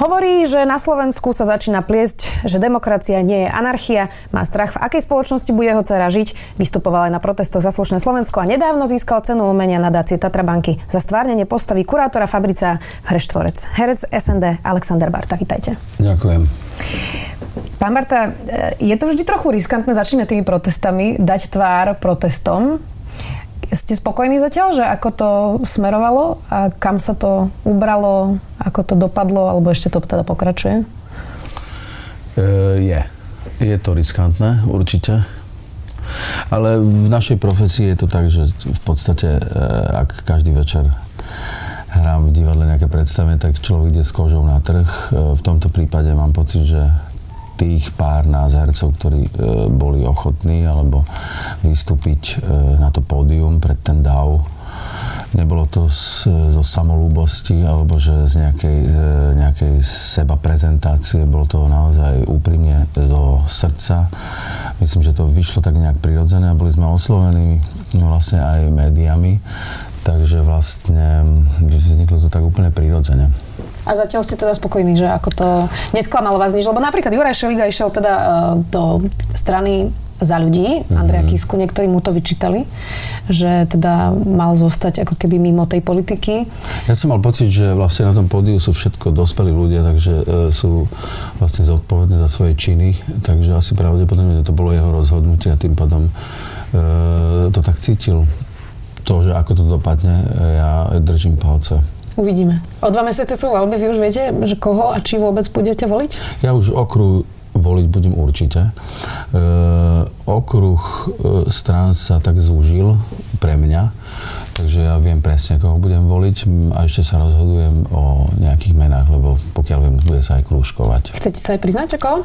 Hovorí, že na Slovensku sa začína pliesť, že demokracia nie je anarchia, má strach, v akej spoločnosti bude jeho dcera žiť, vystupoval aj na protestoch za slušné Slovensko a nedávno získal cenu umenia nadácie Tatrabanky za stvárnenie postavy kurátora Fabrica Hreštvorec. Herec SND Alexander Barta, vítajte. Ďakujem. Pán Barta, je to vždy trochu riskantné, začneme tými protestami, dať tvár protestom. Ste spokojní zatiaľ, že ako to smerovalo a kam sa to ubralo, ako to dopadlo, alebo ešte to teda pokračuje? E, je. Je to riskantné, určite. Ale v našej profesii je to tak, že v podstate, e, ak každý večer hrám v divadle nejaké predstavenie, tak človek ide s kožou na trh. E, v tomto prípade mám pocit, že tých pár nás ktorí e, boli ochotní alebo vystúpiť e, na to pódium pred ten DAO. Nebolo to z, zo samolúbosti alebo že z nejakej, e, nejakej seba prezentácie, bolo to naozaj úprimne zo srdca. Myslím, že to vyšlo tak nejak prirodzené a boli sme oslovení vlastne aj médiami, takže vlastne vzniklo to tak úplne prirodzene. A zatiaľ ste teda spokojní, že ako to nesklamalo vás nič. Lebo napríklad Juraj Šeliga išiel teda uh, do strany za ľudí, mm-hmm. Andreja Kisku, niektorí mu to vyčítali, že teda mal zostať ako keby mimo tej politiky. Ja som mal pocit, že vlastne na tom pódiu sú všetko dospelí ľudia, takže e, sú vlastne zodpovední za svoje činy, takže asi pravdepodobne to bolo jeho rozhodnutie a tým pádom e, to tak cítil. To, že ako to dopadne, ja držím palce. Uvidíme. O dva mesiace sú voľby, vy už viete, že koho a či vôbec budete voliť? Ja už okruh voliť budem určite. E, okruh e, strán sa tak zúžil pre mňa, takže ja viem presne, koho budem voliť a ešte sa rozhodujem o nejakých menách, lebo pokiaľ viem, bude sa aj krúžkovať. Chcete sa aj priznať, koho?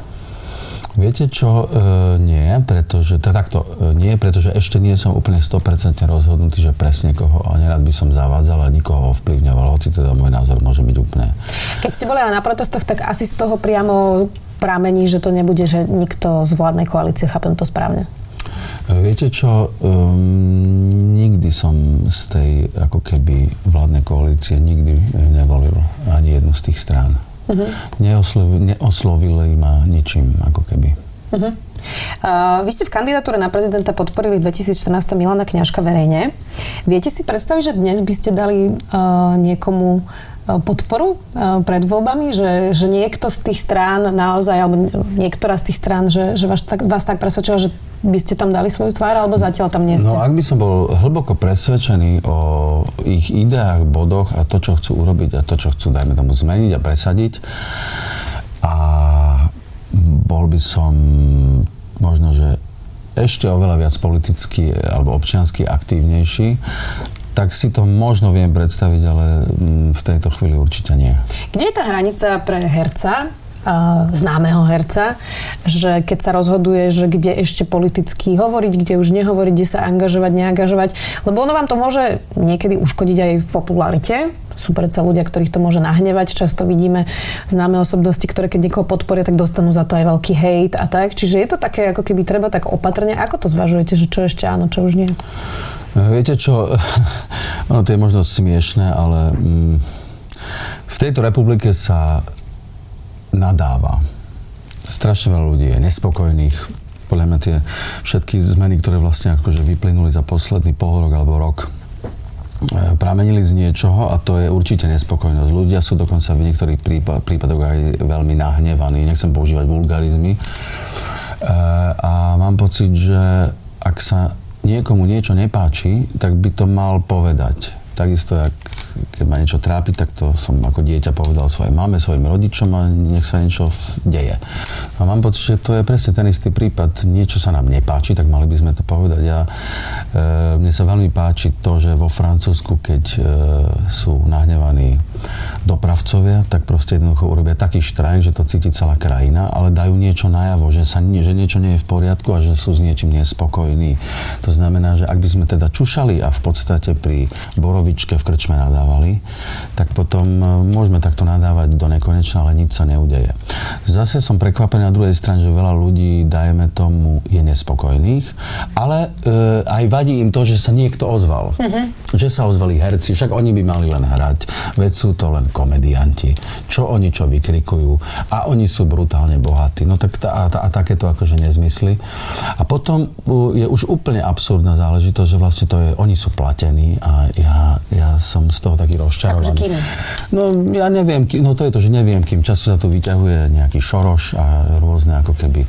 Viete čo, e, nie, pretože, teda takto, e, nie, pretože ešte nie som úplne 100% rozhodnutý, že presne koho, a nerad by som zavádzal a nikoho ovplyvňoval, hoci teda môj názor môže byť úplne. Keď ste boli na protestoch, tak asi z toho priamo pramení, že to nebude, že nikto z vládnej koalície, chápem to správne? E, viete čo, um, nikdy som z tej ako keby vládnej koalície nikdy nevolil ani jednu z tých strán. Uh-huh. Neoslovili ma ničím, ako keby. Uh-huh. Uh, vy ste v kandidatúre na prezidenta podporili v 2014 Milana Kňažka verejne. Viete si predstaviť, že dnes by ste dali uh, niekomu uh, podporu pred voľbami, že, že niekto z tých strán naozaj, alebo niektorá z tých strán, že, že vás, tak, vás tak presvedčila, že by ste tam dali svoju tvár, alebo zatiaľ tam nie ste? No, ak by som bol hlboko presvedčený o ich ideách, bodoch a to, čo chcú urobiť a to, čo chcú, dajme tomu, zmeniť a presadiť a bol by som možno, že ešte oveľa viac politicky alebo občiansky aktívnejší, tak si to možno viem predstaviť, ale mm, v tejto chvíli určite nie. Kde je tá hranica pre herca, známeho herca, že keď sa rozhoduje, že kde ešte politicky hovoriť, kde už nehovoriť, kde sa angažovať, neangažovať, lebo ono vám to môže niekedy uškodiť aj v popularite, sú predsa ľudia, ktorých to môže nahnevať. Často vidíme známe osobnosti, ktoré keď niekoho podporia, tak dostanú za to aj veľký hejt a tak. Čiže je to také, ako keby treba tak opatrne. Ako to zvažujete, že čo ešte áno, čo už nie? Viete čo, ono to je možno smiešné, ale mm, v tejto republike sa nadáva. Strašne veľa ľudí je nespokojných. Podľa mňa tie všetky zmeny, ktoré vlastne akože vyplynuli za posledný pol rok alebo rok, e, pramenili z niečoho a to je určite nespokojnosť. Ľudia sú dokonca v niektorých prípadoch aj veľmi nahnevaní, nechcem používať vulgarizmy. E, a mám pocit, že ak sa niekomu niečo nepáči, tak by to mal povedať. Takisto, jak keď ma niečo trápi, tak to som ako dieťa povedal svojej mame, svojim rodičom a nech sa niečo deje. A mám pocit, že to je presne ten istý prípad. Niečo sa nám nepáči, tak mali by sme to povedať. Ja, e, mne sa veľmi páči to, že vo Francúzsku, keď e, sú nahnevaní dopravcovia, tak proste jednoducho urobia taký štrajk, že to cíti celá krajina, ale dajú niečo najavo, že, sa, že niečo nie je v poriadku a že sú s niečím nespokojní. To znamená, že ak by sme teda čušali a v podstate pri Borovičke v krčme nadávali, nadávali, tak potom e, môžeme takto nadávať do nekonečna, ale nič sa neudeje. Zase som prekvapený na druhej strane, že veľa ľudí, dajme tomu, je nespokojných, ale e, aj vadí im to, že sa niekto ozval. Uh-huh. Že sa ozvali herci, však oni by mali len hrať, veď sú to len komedianti. Čo oni čo vykrikujú a oni sú brutálne bohatí. No tak tá, tá, a takéto akože nezmysly. A potom je už úplne absurdná záležitosť, že vlastne to je, oni sú platení a ja, ja som z toho taký rozčarovaný. Akože kým? No ja neviem, no to je to, že neviem, kým často sa tu vyťahuje nejaký šoroš a rôzne ako keby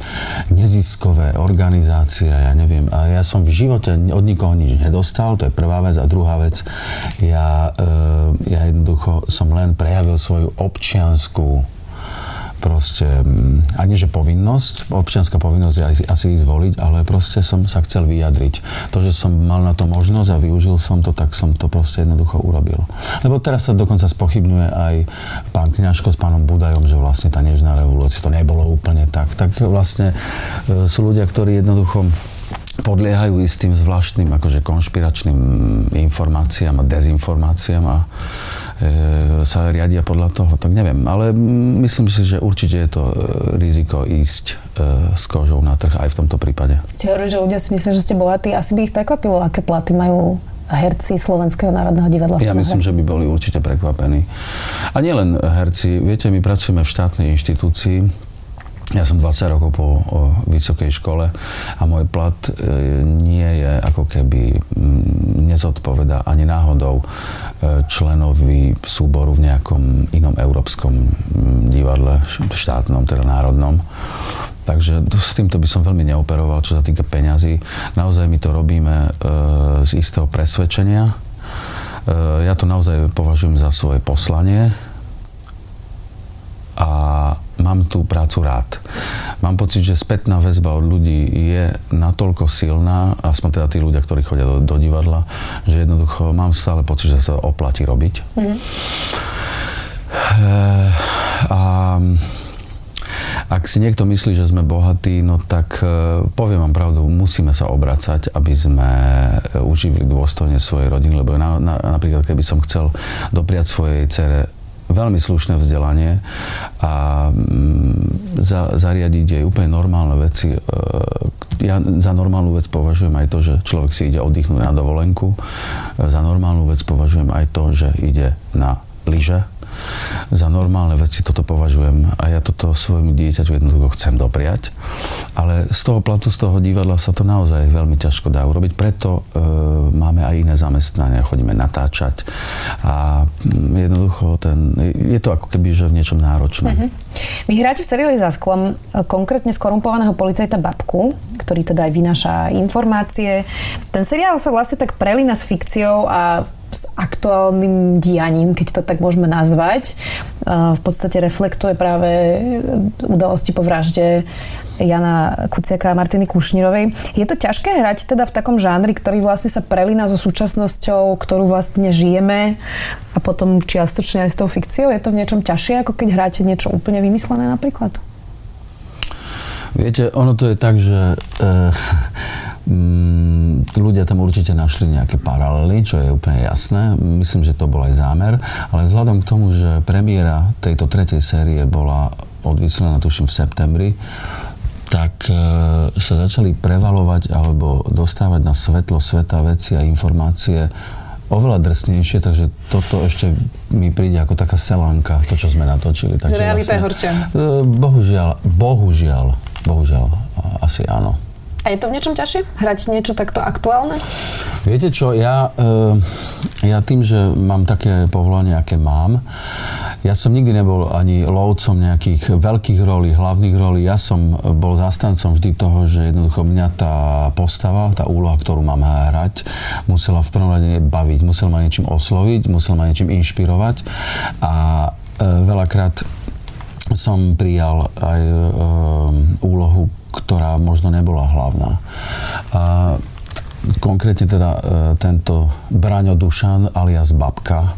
neziskové organizácie, ja neviem. A ja som v živote od nikoho nič nedostal, to je prvá vec. A druhá vec, ja, e, ja jednoducho som len prejavil svoju občianskú proste, mm, ani že povinnosť, občianská povinnosť je asi, ísť voliť, ale proste som sa chcel vyjadriť. To, že som mal na to možnosť a využil som to, tak som to proste jednoducho urobil. Lebo teraz sa dokonca spochybňuje aj pán Kňažko s pánom Budajom, že vlastne tá nežná revolúcia, to nebolo úplne tak. Tak vlastne e, sú ľudia, ktorí jednoducho podliehajú istým zvláštnym akože konšpiračným informáciám a dezinformáciám a e, sa riadia podľa toho, tak neviem. Ale myslím si, že určite je to e, riziko ísť e, s kožou na trh aj v tomto prípade. Ty hovoríš, že ľudia si myslia, že ste bohatí. Asi by ich prekvapilo, aké platy majú herci Slovenského národného divadla. Ja myslím, že by boli určite prekvapení. A nielen herci. Viete, my pracujeme v štátnej inštitúcii, ja som 20 rokov po o, vysokej škole a môj plat e, nie je ako keby m, nezodpoveda ani náhodou e, členovi súboru v nejakom inom európskom m, divadle, štátnom, teda národnom. Takže s týmto by som veľmi neoperoval, čo sa týka peňazí. Naozaj my to robíme e, z istého presvedčenia. E, ja to naozaj považujem za svoje poslanie a mám tú prácu rád. Mám pocit, že spätná väzba od ľudí je natoľko silná, aspoň teda tí ľudia, ktorí chodia do, do divadla, že jednoducho mám stále pocit, že sa to oplatí robiť. Mm-hmm. A ak si niekto myslí, že sme bohatí, no tak e, poviem vám pravdu, musíme sa obracať, aby sme e, uživili dôstojne svojej rodiny, lebo na, na, napríklad keby som chcel dopriať svojej cere veľmi slušné vzdelanie a mm, za, zariadiť jej úplne normálne veci. E, ja za normálnu vec považujem aj to, že človek si ide oddychnúť na dovolenku. E, za normálnu vec považujem aj to, že ide na lyže za normálne veci toto považujem a ja toto svojmu dieťaťu jednoducho chcem dopriať. Ale z toho platu, z toho divadla sa to naozaj veľmi ťažko dá urobiť, preto e, máme aj iné zamestnania, chodíme natáčať a mm, jednoducho ten, je to ako keby, že v niečom náročné. Mm-hmm. Vy hráte v seriáli za sklom e, konkrétne skorumpovaného policajta Babku, ktorý teda aj vynáša informácie. Ten seriál sa vlastne tak prelína s fikciou a s aktuálnym dianím, keď to tak môžeme nazvať. V podstate reflektuje práve udalosti po vražde Jana Kuciaka a Martiny Kušnírovej. Je to ťažké hrať teda v takom žánri, ktorý vlastne sa prelína so súčasnosťou, ktorú vlastne žijeme a potom čiastočne aj s tou fikciou? Je to v niečom ťažšie, ako keď hráte niečo úplne vymyslené napríklad? Viete, ono to je tak, že e, mm, ľudia tam určite našli nejaké paralely, čo je úplne jasné. Myslím, že to bol aj zámer, ale vzhľadom k tomu, že premiéra tejto tretej série bola odvysielaná tuším v septembri, tak e, sa začali prevalovať alebo dostávať na svetlo sveta veci a informácie oveľa drsnejšie, takže toto ešte mi príde ako taká selanka, to, čo sme natočili. Takže realita vlastne, je horšia. E, bohužiaľ, bohužiaľ, bohužiaľ, asi áno. A je to v niečom ťažšie? Hrať niečo takto aktuálne? Viete čo, ja, e, ja tým, že mám také povolanie, aké mám, ja som nikdy nebol ani lovcom nejakých veľkých rolí, hlavných rolí. Ja som bol zastancom vždy toho, že jednoducho mňa tá postava, tá úloha, ktorú mám hrať, musela v prvom rade baviť, musela ma niečím osloviť, musela ma niečím inšpirovať a e, veľakrát som prijal aj e, úlohu, ktorá možno nebola hlavná. A konkrétne teda e, tento Braňo Dušan alias Babka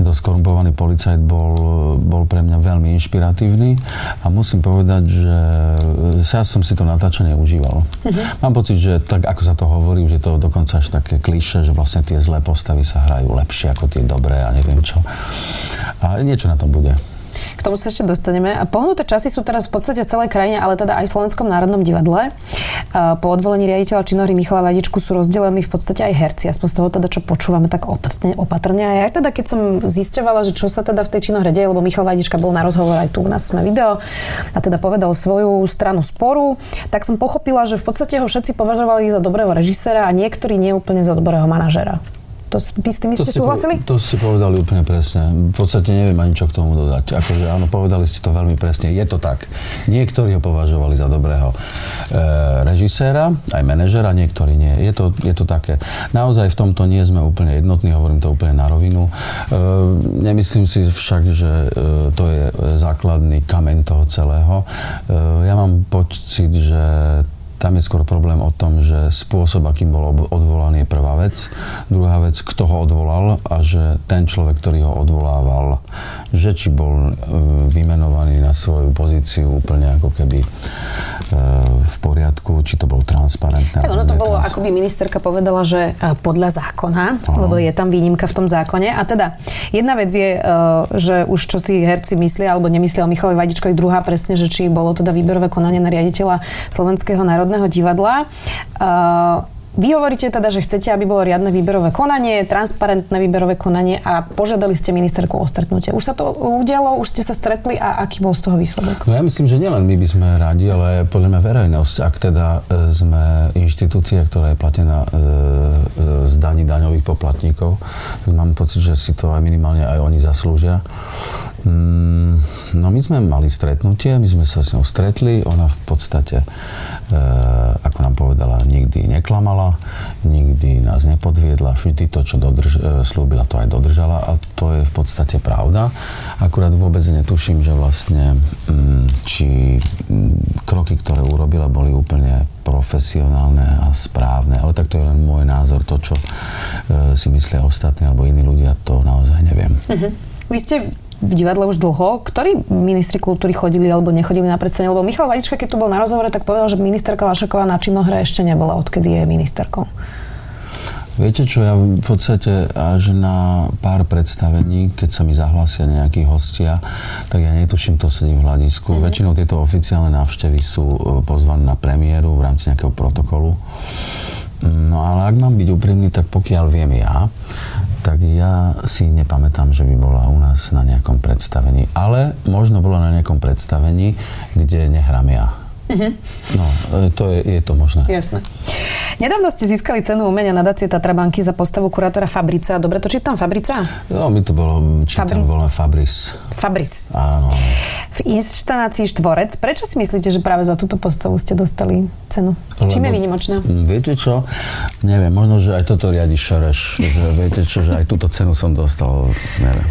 to skorumpovaný policajt bol, bol pre mňa veľmi inšpiratívny a musím povedať, že ja som si to natáčanie užíval. Uh-huh. Mám pocit, že tak ako sa to hovorí, že to dokonca až také kliše, že vlastne tie zlé postavy sa hrajú lepšie ako tie dobré a neviem čo. A niečo na tom bude. K tomu sa ešte dostaneme. Pohnuté časy sú teraz v podstate v celej krajine, ale teda aj v Slovenskom národnom divadle. Po odvolení riaditeľa činohry Michala Vadičku sú rozdelení v podstate aj herci. Aspoň z toho teda, čo počúvame, tak opatrne. opatrne. A ja teda, keď som zisťovala, že čo sa teda v tej činohre deje, lebo Michal Vadička bol na rozhovor aj tu u nás sme video a teda povedal svoju stranu sporu, tak som pochopila, že v podstate ho všetci považovali za dobrého režisera a niektorí neúplne za dobrého manažera. To by s tým ste súhlasili? To ste povedali úplne presne. V podstate neviem ani čo k tomu dodať. Akože áno, povedali ste to veľmi presne. Je to tak. Niektorí ho považovali za dobrého e, režiséra, aj manažera, niektorí nie. Je to, je to také. Naozaj v tomto nie sme úplne jednotní, hovorím to úplne na rovinu. E, nemyslím si však, že e, to je základný kameň toho celého. E, ja mám pocit, že tam je skôr problém o tom, že spôsob, akým bol odvolaný je prvá vec. Druhá vec, kto ho odvolal a že ten človek, ktorý ho odvolával, že či bol e, vymenovaný na svoju pozíciu úplne ako keby e, v poriadku, či to bolo transparentné. Tak ono to bolo, trans... ako by ministerka povedala, že e, podľa zákona, Aha. lebo je tam výnimka v tom zákone. A teda jedna vec je, že už čo si herci myslia alebo nemyslia o Michalovi Vadičkovi, druhá presne, že či bolo teda výberové konanie na riaditeľa Slovenského národného Národného divadla. Uh, vy hovoríte teda, že chcete, aby bolo riadne výberové konanie, transparentné výberové konanie a požiadali ste ministerku o stretnutie. Už sa to udialo, už ste sa stretli a aký bol z toho výsledok? No ja myslím, že nielen my by sme radi, ale podľa mňa verejnosť, ak teda e, sme inštitúcia, ktorá je platená e, z daní daňových poplatníkov, tak mám pocit, že si to aj minimálne aj oni zaslúžia. Mm, no my sme mali stretnutie, my sme sa s ňou stretli, ona v podstate, e, ako nám povedala, nikdy neklamala, nikdy nás nepodviedla, vždy to, čo dodrž, e, slúbila, to aj dodržala a to je v podstate pravda. Akurát vôbec netuším, že vlastne mm, či mm, kroky, ktoré urobila, boli úplne profesionálne a správne, ale tak to je len môj názor, to, čo e, si myslia ostatní alebo iní ľudia, to naozaj neviem. Uh-huh. Vy ste v divadle už dlho. Ktorí ministri kultúry chodili alebo nechodili na predstavenie? Lebo Michal Vadička, keď tu bol na rozhovore, tak povedal, že ministerka Lašaková na činohre ešte nebola, odkedy je ministerkou. Viete čo, ja v podstate až na pár predstavení, keď sa mi zahlásia nejakí hostia, tak ja netuším, to sedím v hľadisku. Mm-hmm. Väčšinou tieto oficiálne návštevy sú e, pozvané na premiéru v rámci nejakého protokolu. No ale ak mám byť úprimný, tak pokiaľ viem ja, tak ja si nepamätám, že by bola u nás na nejakom predstavení. Ale možno bola na nejakom predstavení, kde nehrám ja. Uh-huh. No, e, to je, je to možné. Jasné. Nedávno ste získali cenu umenia nadácie Tatrabanky za postavu kurátora Fabrica. Dobre to čítam, Fabrica? No, my to bolo, čítam, Fabri... voláme Fabris. Fabris. Áno. V inštanácii Štvorec. Prečo si myslíte, že práve za túto postavu ste dostali cenu? Lebo, Čím je výnimočná? Viete čo? Neviem, možno, že aj toto riadi Šereš, že viete čo, že aj túto cenu som dostal. Neviem.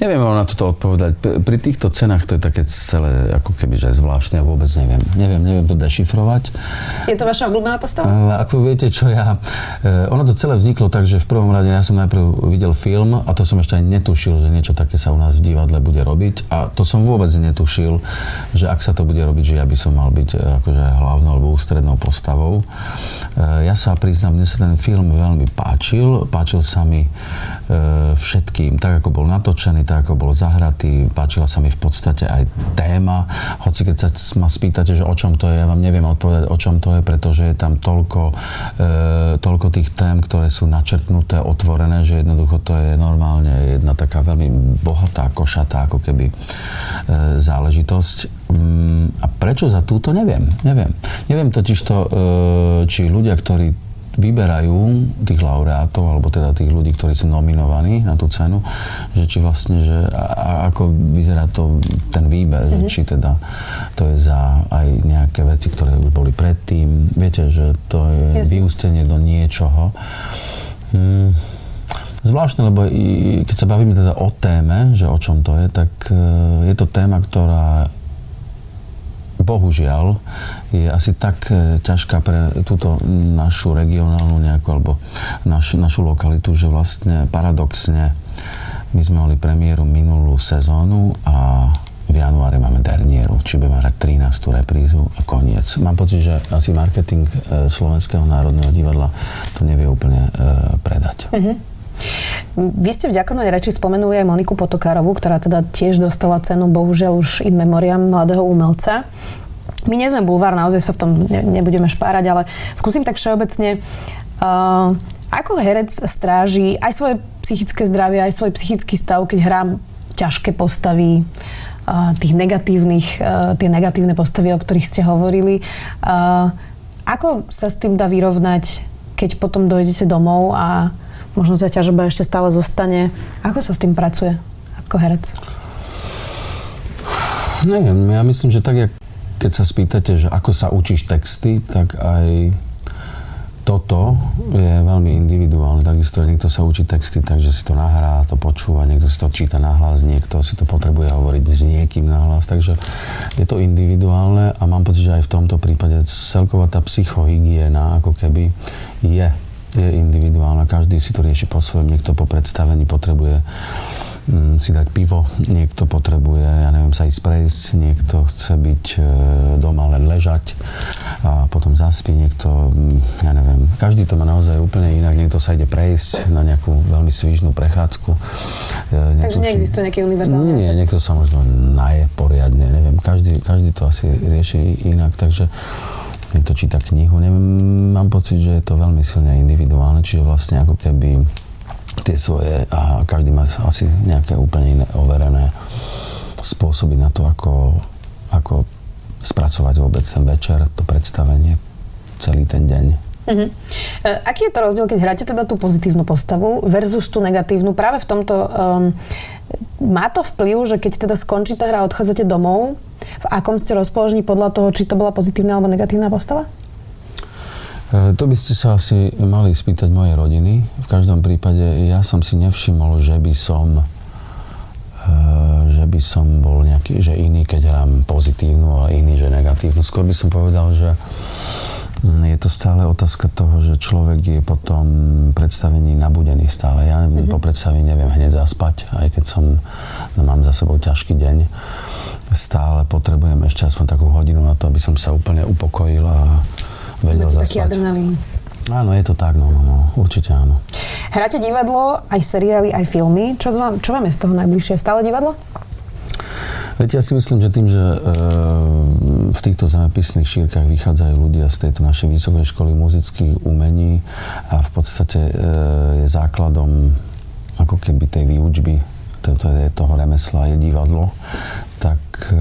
Neviem vám na toto odpovedať. Pri týchto cenách to je také celé ako keby, že zvláštne a vôbec neviem. Neviem, neviem to dešifrovať. Je to vaša obľúbená postava? Ale ako viete čo, ja... E, ono to celé vzniklo tak, že v prvom rade ja som najprv videl film a to som ešte aj netušil, že niečo také sa u nás v divadle bude robiť a to som vôbec netušil, že ak sa to bude robiť, že ja by som mal byť e, akože hlavnou alebo ústrednou postavou. E, ja sa priznám, mne sa ten film veľmi páčil. Páčil sa mi všetkým, tak ako bol natočený, tak ako bol zahratý. Páčila sa mi v podstate aj téma. Hoci keď sa ma spýtate, že o čom to je, ja vám neviem odpovedať, o čom to je, pretože je tam toľko E, toľko tých tém, ktoré sú načrtnuté, otvorené, že jednoducho to je normálne jedna taká veľmi bohatá, košatá ako keby e, záležitosť. Mm, a prečo za túto, neviem. Neviem. Neviem totiž to, e, či ľudia, ktorí vyberajú tých laureátov, alebo teda tých ľudí, ktorí sú nominovaní na tú cenu, že či vlastne, že a, a ako vyzerá to ten výber, mm-hmm. že mhm. či teda to je za aj nejaké veci, ktoré už boli predtým. Viete, že to je Jasne. vyústenie do niečoho. Hmm. Zvláštne, lebo i, keď sa bavíme teda o téme, že o čom to je, tak e, je to téma, ktorá bohužiaľ je asi tak e, ťažká pre túto našu regionálnu nejakú alebo naš, našu lokalitu, že vlastne paradoxne My sme mali premiéru minulú sezónu a v januári máme dernieru, či budeme hrať 13. reprízu a koniec. Mám pocit, že asi marketing e, Slovenského národného divadla to nevie úplne e, predať. Uh-huh. Vy ste v ďakonej reči spomenuli aj Moniku Potokárovú, ktorá teda tiež dostala cenu, bohužiaľ už in memoriam mladého umelca. My nie sme bulvár, naozaj sa v tom nebudeme špárať, ale skúsim tak všeobecne. Uh, ako herec stráži aj svoje psychické zdravie, aj svoj psychický stav, keď hrám ťažké postavy, tých negatívnych, tie negatívne postavy, o ktorých ste hovorili. Ako sa s tým dá vyrovnať, keď potom dojdete domov a možno tá ťažoba ešte stále zostane? Ako sa s tým pracuje ako herec? Neviem, ja myslím, že tak, jak keď sa spýtate, že ako sa učíš texty, tak aj toto je veľmi individuálne. Takisto niekto sa učí texty, takže si to nahrá, to počúva, niekto si to číta nahlas, niekto si to potrebuje hovoriť s niekým nahlas. Takže je to individuálne a mám pocit, že aj v tomto prípade celková tá psychohygiena ako keby je, je individuálna. Každý si to rieši po svojom, niekto po predstavení potrebuje Mm, si dať pivo, niekto potrebuje, ja neviem, sa ísť prejsť, niekto chce byť e, doma len ležať a potom zaspí, niekto, mm, ja neviem, každý to má naozaj úplne inak, niekto sa ide prejsť na nejakú veľmi svižnú prechádzku. E, niekto Takže neexistuje nejaký univerzálny Nie, niekto sa možno naje poriadne, neviem, každý, každý to asi rieši inak, takže niekto číta knihu, neviem, mám pocit, že je to veľmi silne individuálne, čiže vlastne ako keby tie svoje a každý má asi nejaké úplne iné overené spôsoby na to, ako, ako spracovať vôbec ten večer, to predstavenie, celý ten deň. Uh-huh. Aký je to rozdiel, keď hráte teda tú pozitívnu postavu versus tú negatívnu? Práve v tomto um, má to vplyv, že keď teda skončí tá hra a odchádzate domov, v akom ste rozpoložení podľa toho, či to bola pozitívna alebo negatívna postava? E, to by ste sa asi mali spýtať mojej rodiny. V každom prípade ja som si nevšimol, že by som e, že by som bol nejaký, že iný, keď hrám pozitívnu, ale iný, že negatívnu. Skôr by som povedal, že mm, je to stále otázka toho, že človek je po tom predstavení nabudený stále. Ja mm-hmm. po predstavení neviem hneď zaspať, aj keď som, no, mám za sebou ťažký deň. Stále potrebujem ešte aspoň takú hodinu na to, aby som sa úplne upokojil a vedel zaspať. Taký adrenalín. Áno, je to tak, no, no, no, určite áno. Hráte divadlo, aj seriály, aj filmy. Čo vám, čo vám je z toho najbližšie? Stále divadlo? Viete, ja si myslím, že tým, že e, v týchto zemepisných šírkach vychádzajú ľudia z tejto našej vysokej školy muzických umení a v podstate e, je základom ako keby tej výučby to, to je toho remesla je divadlo, tak e,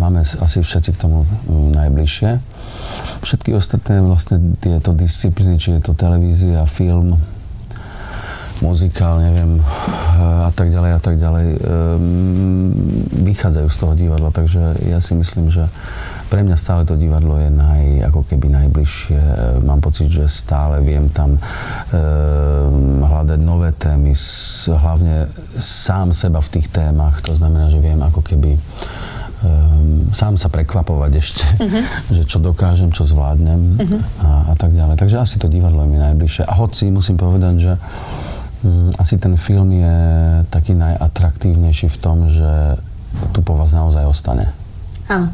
máme asi všetci k tomu najbližšie. Všetky ostatné vlastne tieto disciplíny, či je to televízia, film, muzikál, neviem, a tak ďalej a tak ďalej, ehm, vychádzajú z toho divadla, takže ja si myslím, že pre mňa stále to divadlo je naj, ako keby najbližšie. Mám pocit, že stále viem tam e, hľadať nové témy, hlavne sám seba v tých témach. To znamená, že viem ako keby um, sám sa prekvapovať ešte, uh-huh. že čo dokážem, čo zvládnem uh-huh. a, a tak ďalej. Takže asi to divadlo je mi najbližšie. A hoci musím povedať, že um, asi ten film je taký najatraktívnejší v tom, že tu po vás naozaj ostane. Áno,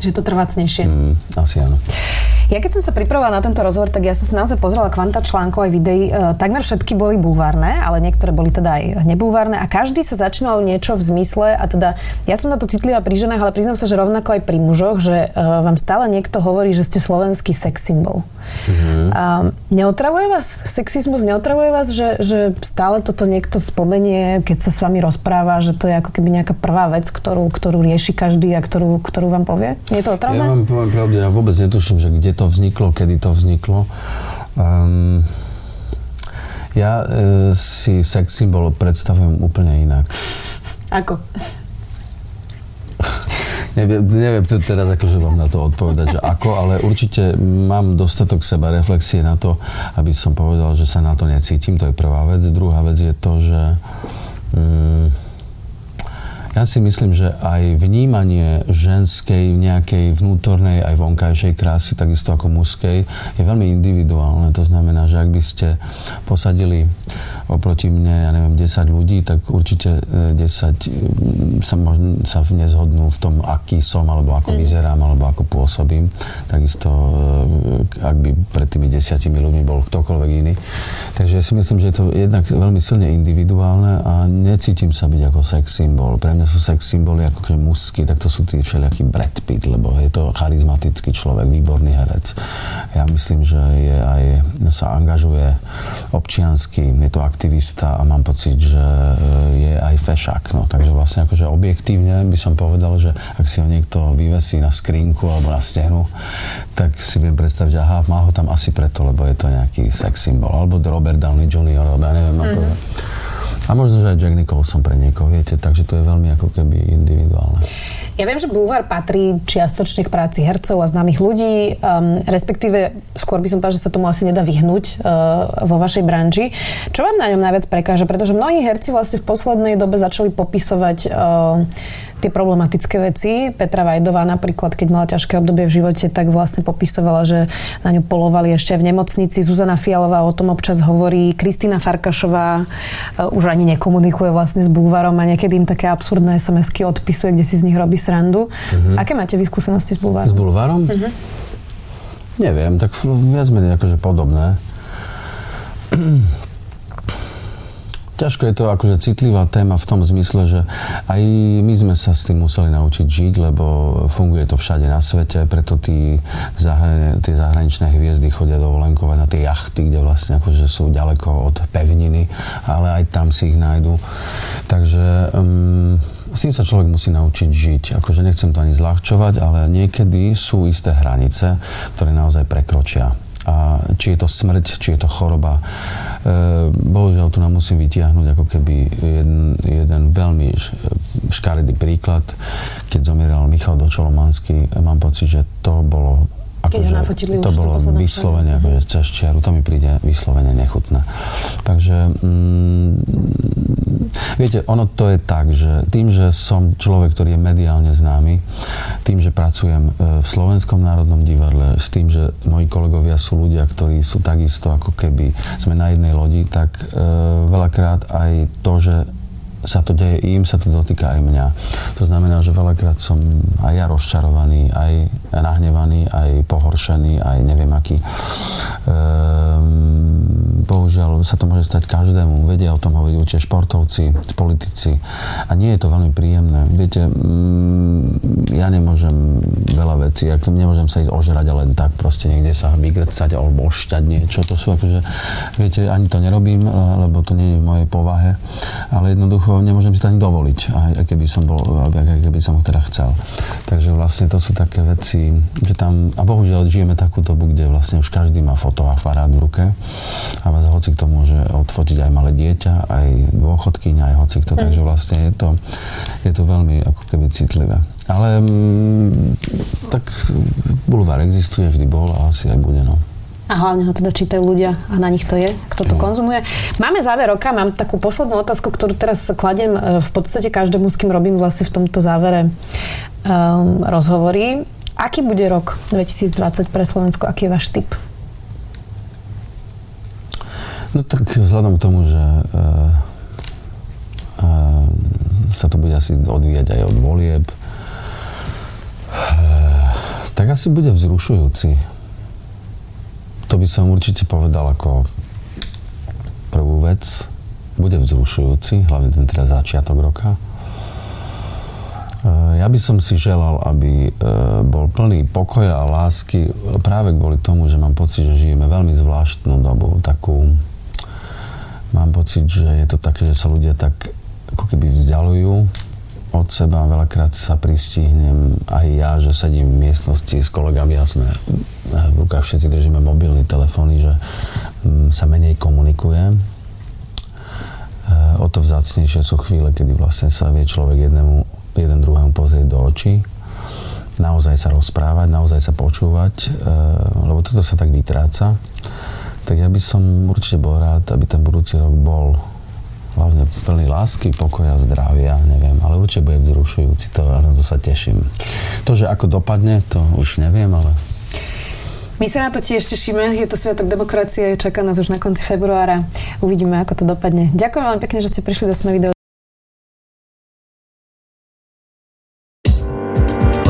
že to trvácnejšie. Mm, asi áno. Ja keď som sa pripravovala na tento rozhovor, tak ja som si naozaj pozrela kvanta článkov aj videí. E, takmer všetky boli bulvárne, ale niektoré boli teda aj nebulvárne a každý sa začínal niečo v zmysle a teda ja som na to citlivá pri ženách, ale priznám sa, že rovnako aj pri mužoch, že e, vám stále niekto hovorí, že ste slovenský sex symbol. Mm-hmm. A neotravuje vás sexizmus, neotravuje vás, že, že stále toto niekto spomenie, keď sa s vami rozpráva, že to je ako keby nejaká prvá vec, ktorú, ktorú rieši každý a ktorú, ktorú vám povie? Je to otravné? Ja vám poviem pravde, ja vôbec netuším, že kde to vzniklo, kedy to vzniklo. Um, ja e, si sex symbol predstavujem úplne inak. Ako? neviem, neviem to teraz akože vám na to odpovedať, že ako, ale určite mám dostatok seba reflexie na to, aby som povedal, že sa na to necítim, to je prvá vec. Druhá vec je to, že um, ja si myslím, že aj vnímanie ženskej, nejakej vnútornej aj vonkajšej krásy, takisto ako mužskej, je veľmi individuálne. To znamená, že ak by ste posadili oproti mne, ja neviem, 10 ľudí, tak určite 10 e, sa, možno, sa nezhodnú v tom, aký som, alebo ako mm. vyzerám, alebo ako pôsobím. Takisto, e, ak by pred tými desiatimi ľuďmi bol ktokoľvek iný. Takže si myslím, že je to jednak veľmi silne individuálne a necítim sa byť ako sex symbol. Pre mňa sú sex symboly ako že mužský, tak to sú tí všelijakí Brad Pitt, lebo je to charizmatický človek, výborný herec. Ja myslím, že je aj, sa angažuje občiansky, je to aktivista a mám pocit, že e, je aj fešák. No. Takže vlastne akože objektívne by som povedal, že ak si ho niekto vyvesí na skrinku alebo na stenu, tak si viem predstaviť, že aha, má ho tam asi preto, lebo je to nejaký sex symbol. Alebo Robert Downey Jr., alebo ja neviem, mm-hmm. ako a možno, že aj Jack Nicholson pre niekoho, viete, takže to je veľmi ako keby individuálne. Ja viem, že Bulvar patrí čiastočne k práci hercov a známych ľudí, um, respektíve skôr by som povedal, že sa tomu asi nedá vyhnúť uh, vo vašej branži. Čo vám na ňom najviac prekáža? Pretože mnohí herci vlastne v poslednej dobe začali popisovať uh, tie problematické veci. Petra Vajdová napríklad, keď mala ťažké obdobie v živote, tak vlastne popisovala, že na ňu polovali ešte v nemocnici. Zuzana Fialová o tom občas hovorí. Kristýna Farkašová uh, už ani nekomunikuje vlastne s Bulvarom a niekedy im také absurdné SMS-ky odpisuje, kde si z nich robí srandu. Uh-huh. Aké máte vyskúsenosti s Bulvarom? S Bulvarom? Uh-huh. Neviem, tak viac menej akože podobné. Ťažko je to akože citlivá téma v tom zmysle, že aj my sme sa s tým museli naučiť žiť, lebo funguje to všade na svete, preto tí zahra- tie zahraničné hviezdy chodia dovolenkovať na tie jachty, kde vlastne akože sú ďaleko od pevniny, ale aj tam si ich nájdu. Takže um, s tým sa človek musí naučiť žiť. Akože nechcem to ani zľahčovať, ale niekedy sú isté hranice, ktoré naozaj prekročia a či je to smrť, či je to choroba. E, bohužiaľ, tu nám musím vytiahnuť ako keby jeden, jeden veľmi škaredý príklad. Keď zomieral Michal Dočolomanský, mám pocit, že to bolo Akože to bolo vyslovene akože cez čiaru, to mi príde vyslovene nechutné. Takže mm, viete, ono to je tak, že tým, že som človek, ktorý je mediálne známy, tým, že pracujem e, v Slovenskom národnom divadle, s tým, že moji kolegovia sú ľudia, ktorí sú takisto ako keby sme na jednej lodi, tak e, veľakrát aj to, že sa to deje im, sa to dotýka aj mňa. To znamená, že veľakrát som aj ja rozčarovaný, aj nahnevaný, aj pohoršený, aj neviem aký. Ehm, bohužiaľ sa to môže stať každému. Vedia o tom hovoriť určite športovci, politici. A nie je to veľmi príjemné. Viete, mm, ja nemôžem veľa vecí, ak nemôžem sa ísť ožrať, ale tak proste niekde sa vygrcať alebo ošťať niečo. To sú akože, viete, ani to nerobím, lebo to nie je v mojej povahe. Ale jednoducho nemôžem si to ani dovoliť, aj keby som bol, aj keby som teda chcel. Takže vlastne to sú také veci, že tam, a bohužiaľ žijeme takú dobu, kde vlastne už každý má fotoaparát v ruke a vás hoci kto môže odfotiť aj malé dieťa, aj dôchodkyňa, aj hoci kto, mm. takže vlastne je to, je to veľmi ako keby citlivé. Ale m, mm, tak bulvár existuje, vždy bol a asi aj bude, no a hlavne ho teda čítajú ľudia a na nich to je, kto to konzumuje. Máme záver roka, mám takú poslednú otázku, ktorú teraz kladiem e, v podstate každému, s kým robím vlastne v tomto závere um, rozhovory. Aký bude rok 2020 pre Slovensko? Aký je váš typ? No tak vzhľadom k tomu, že uh, uh, sa to bude asi odvíjať aj od volieb, uh, tak asi bude vzrušujúci to by som určite povedal ako prvú vec. Bude vzrušujúci, hlavne ten teda začiatok roka. E, ja by som si želal, aby e, bol plný pokoja a lásky práve kvôli tomu, že mám pocit, že žijeme veľmi zvláštnu dobu, takú mám pocit, že je to také, že sa ľudia tak ako keby vzdialujú od seba. Veľakrát sa pristihnem aj ja, že sedím v miestnosti s kolegami a sme v rukách všetci držíme mobilné telefóny, že mm, sa menej komunikuje. E, o to vzácnejšie sú chvíle, kedy vlastne sa vie človek jednému, jeden druhému pozrieť do očí, naozaj sa rozprávať, naozaj sa počúvať, e, lebo toto sa tak vytráca. Tak ja by som určite bol rád, aby ten budúci rok bol hlavne plný lásky, pokoja, zdravia, neviem, ale určite bude vzrušujúci, to, to sa teším. To, že ako dopadne, to už neviem, ale my sa na to tiež tešíme. Je to Sviatok demokracie, čaká nás už na konci februára. Uvidíme, ako to dopadne. Ďakujem veľmi pekne, že ste prišli do Sme video.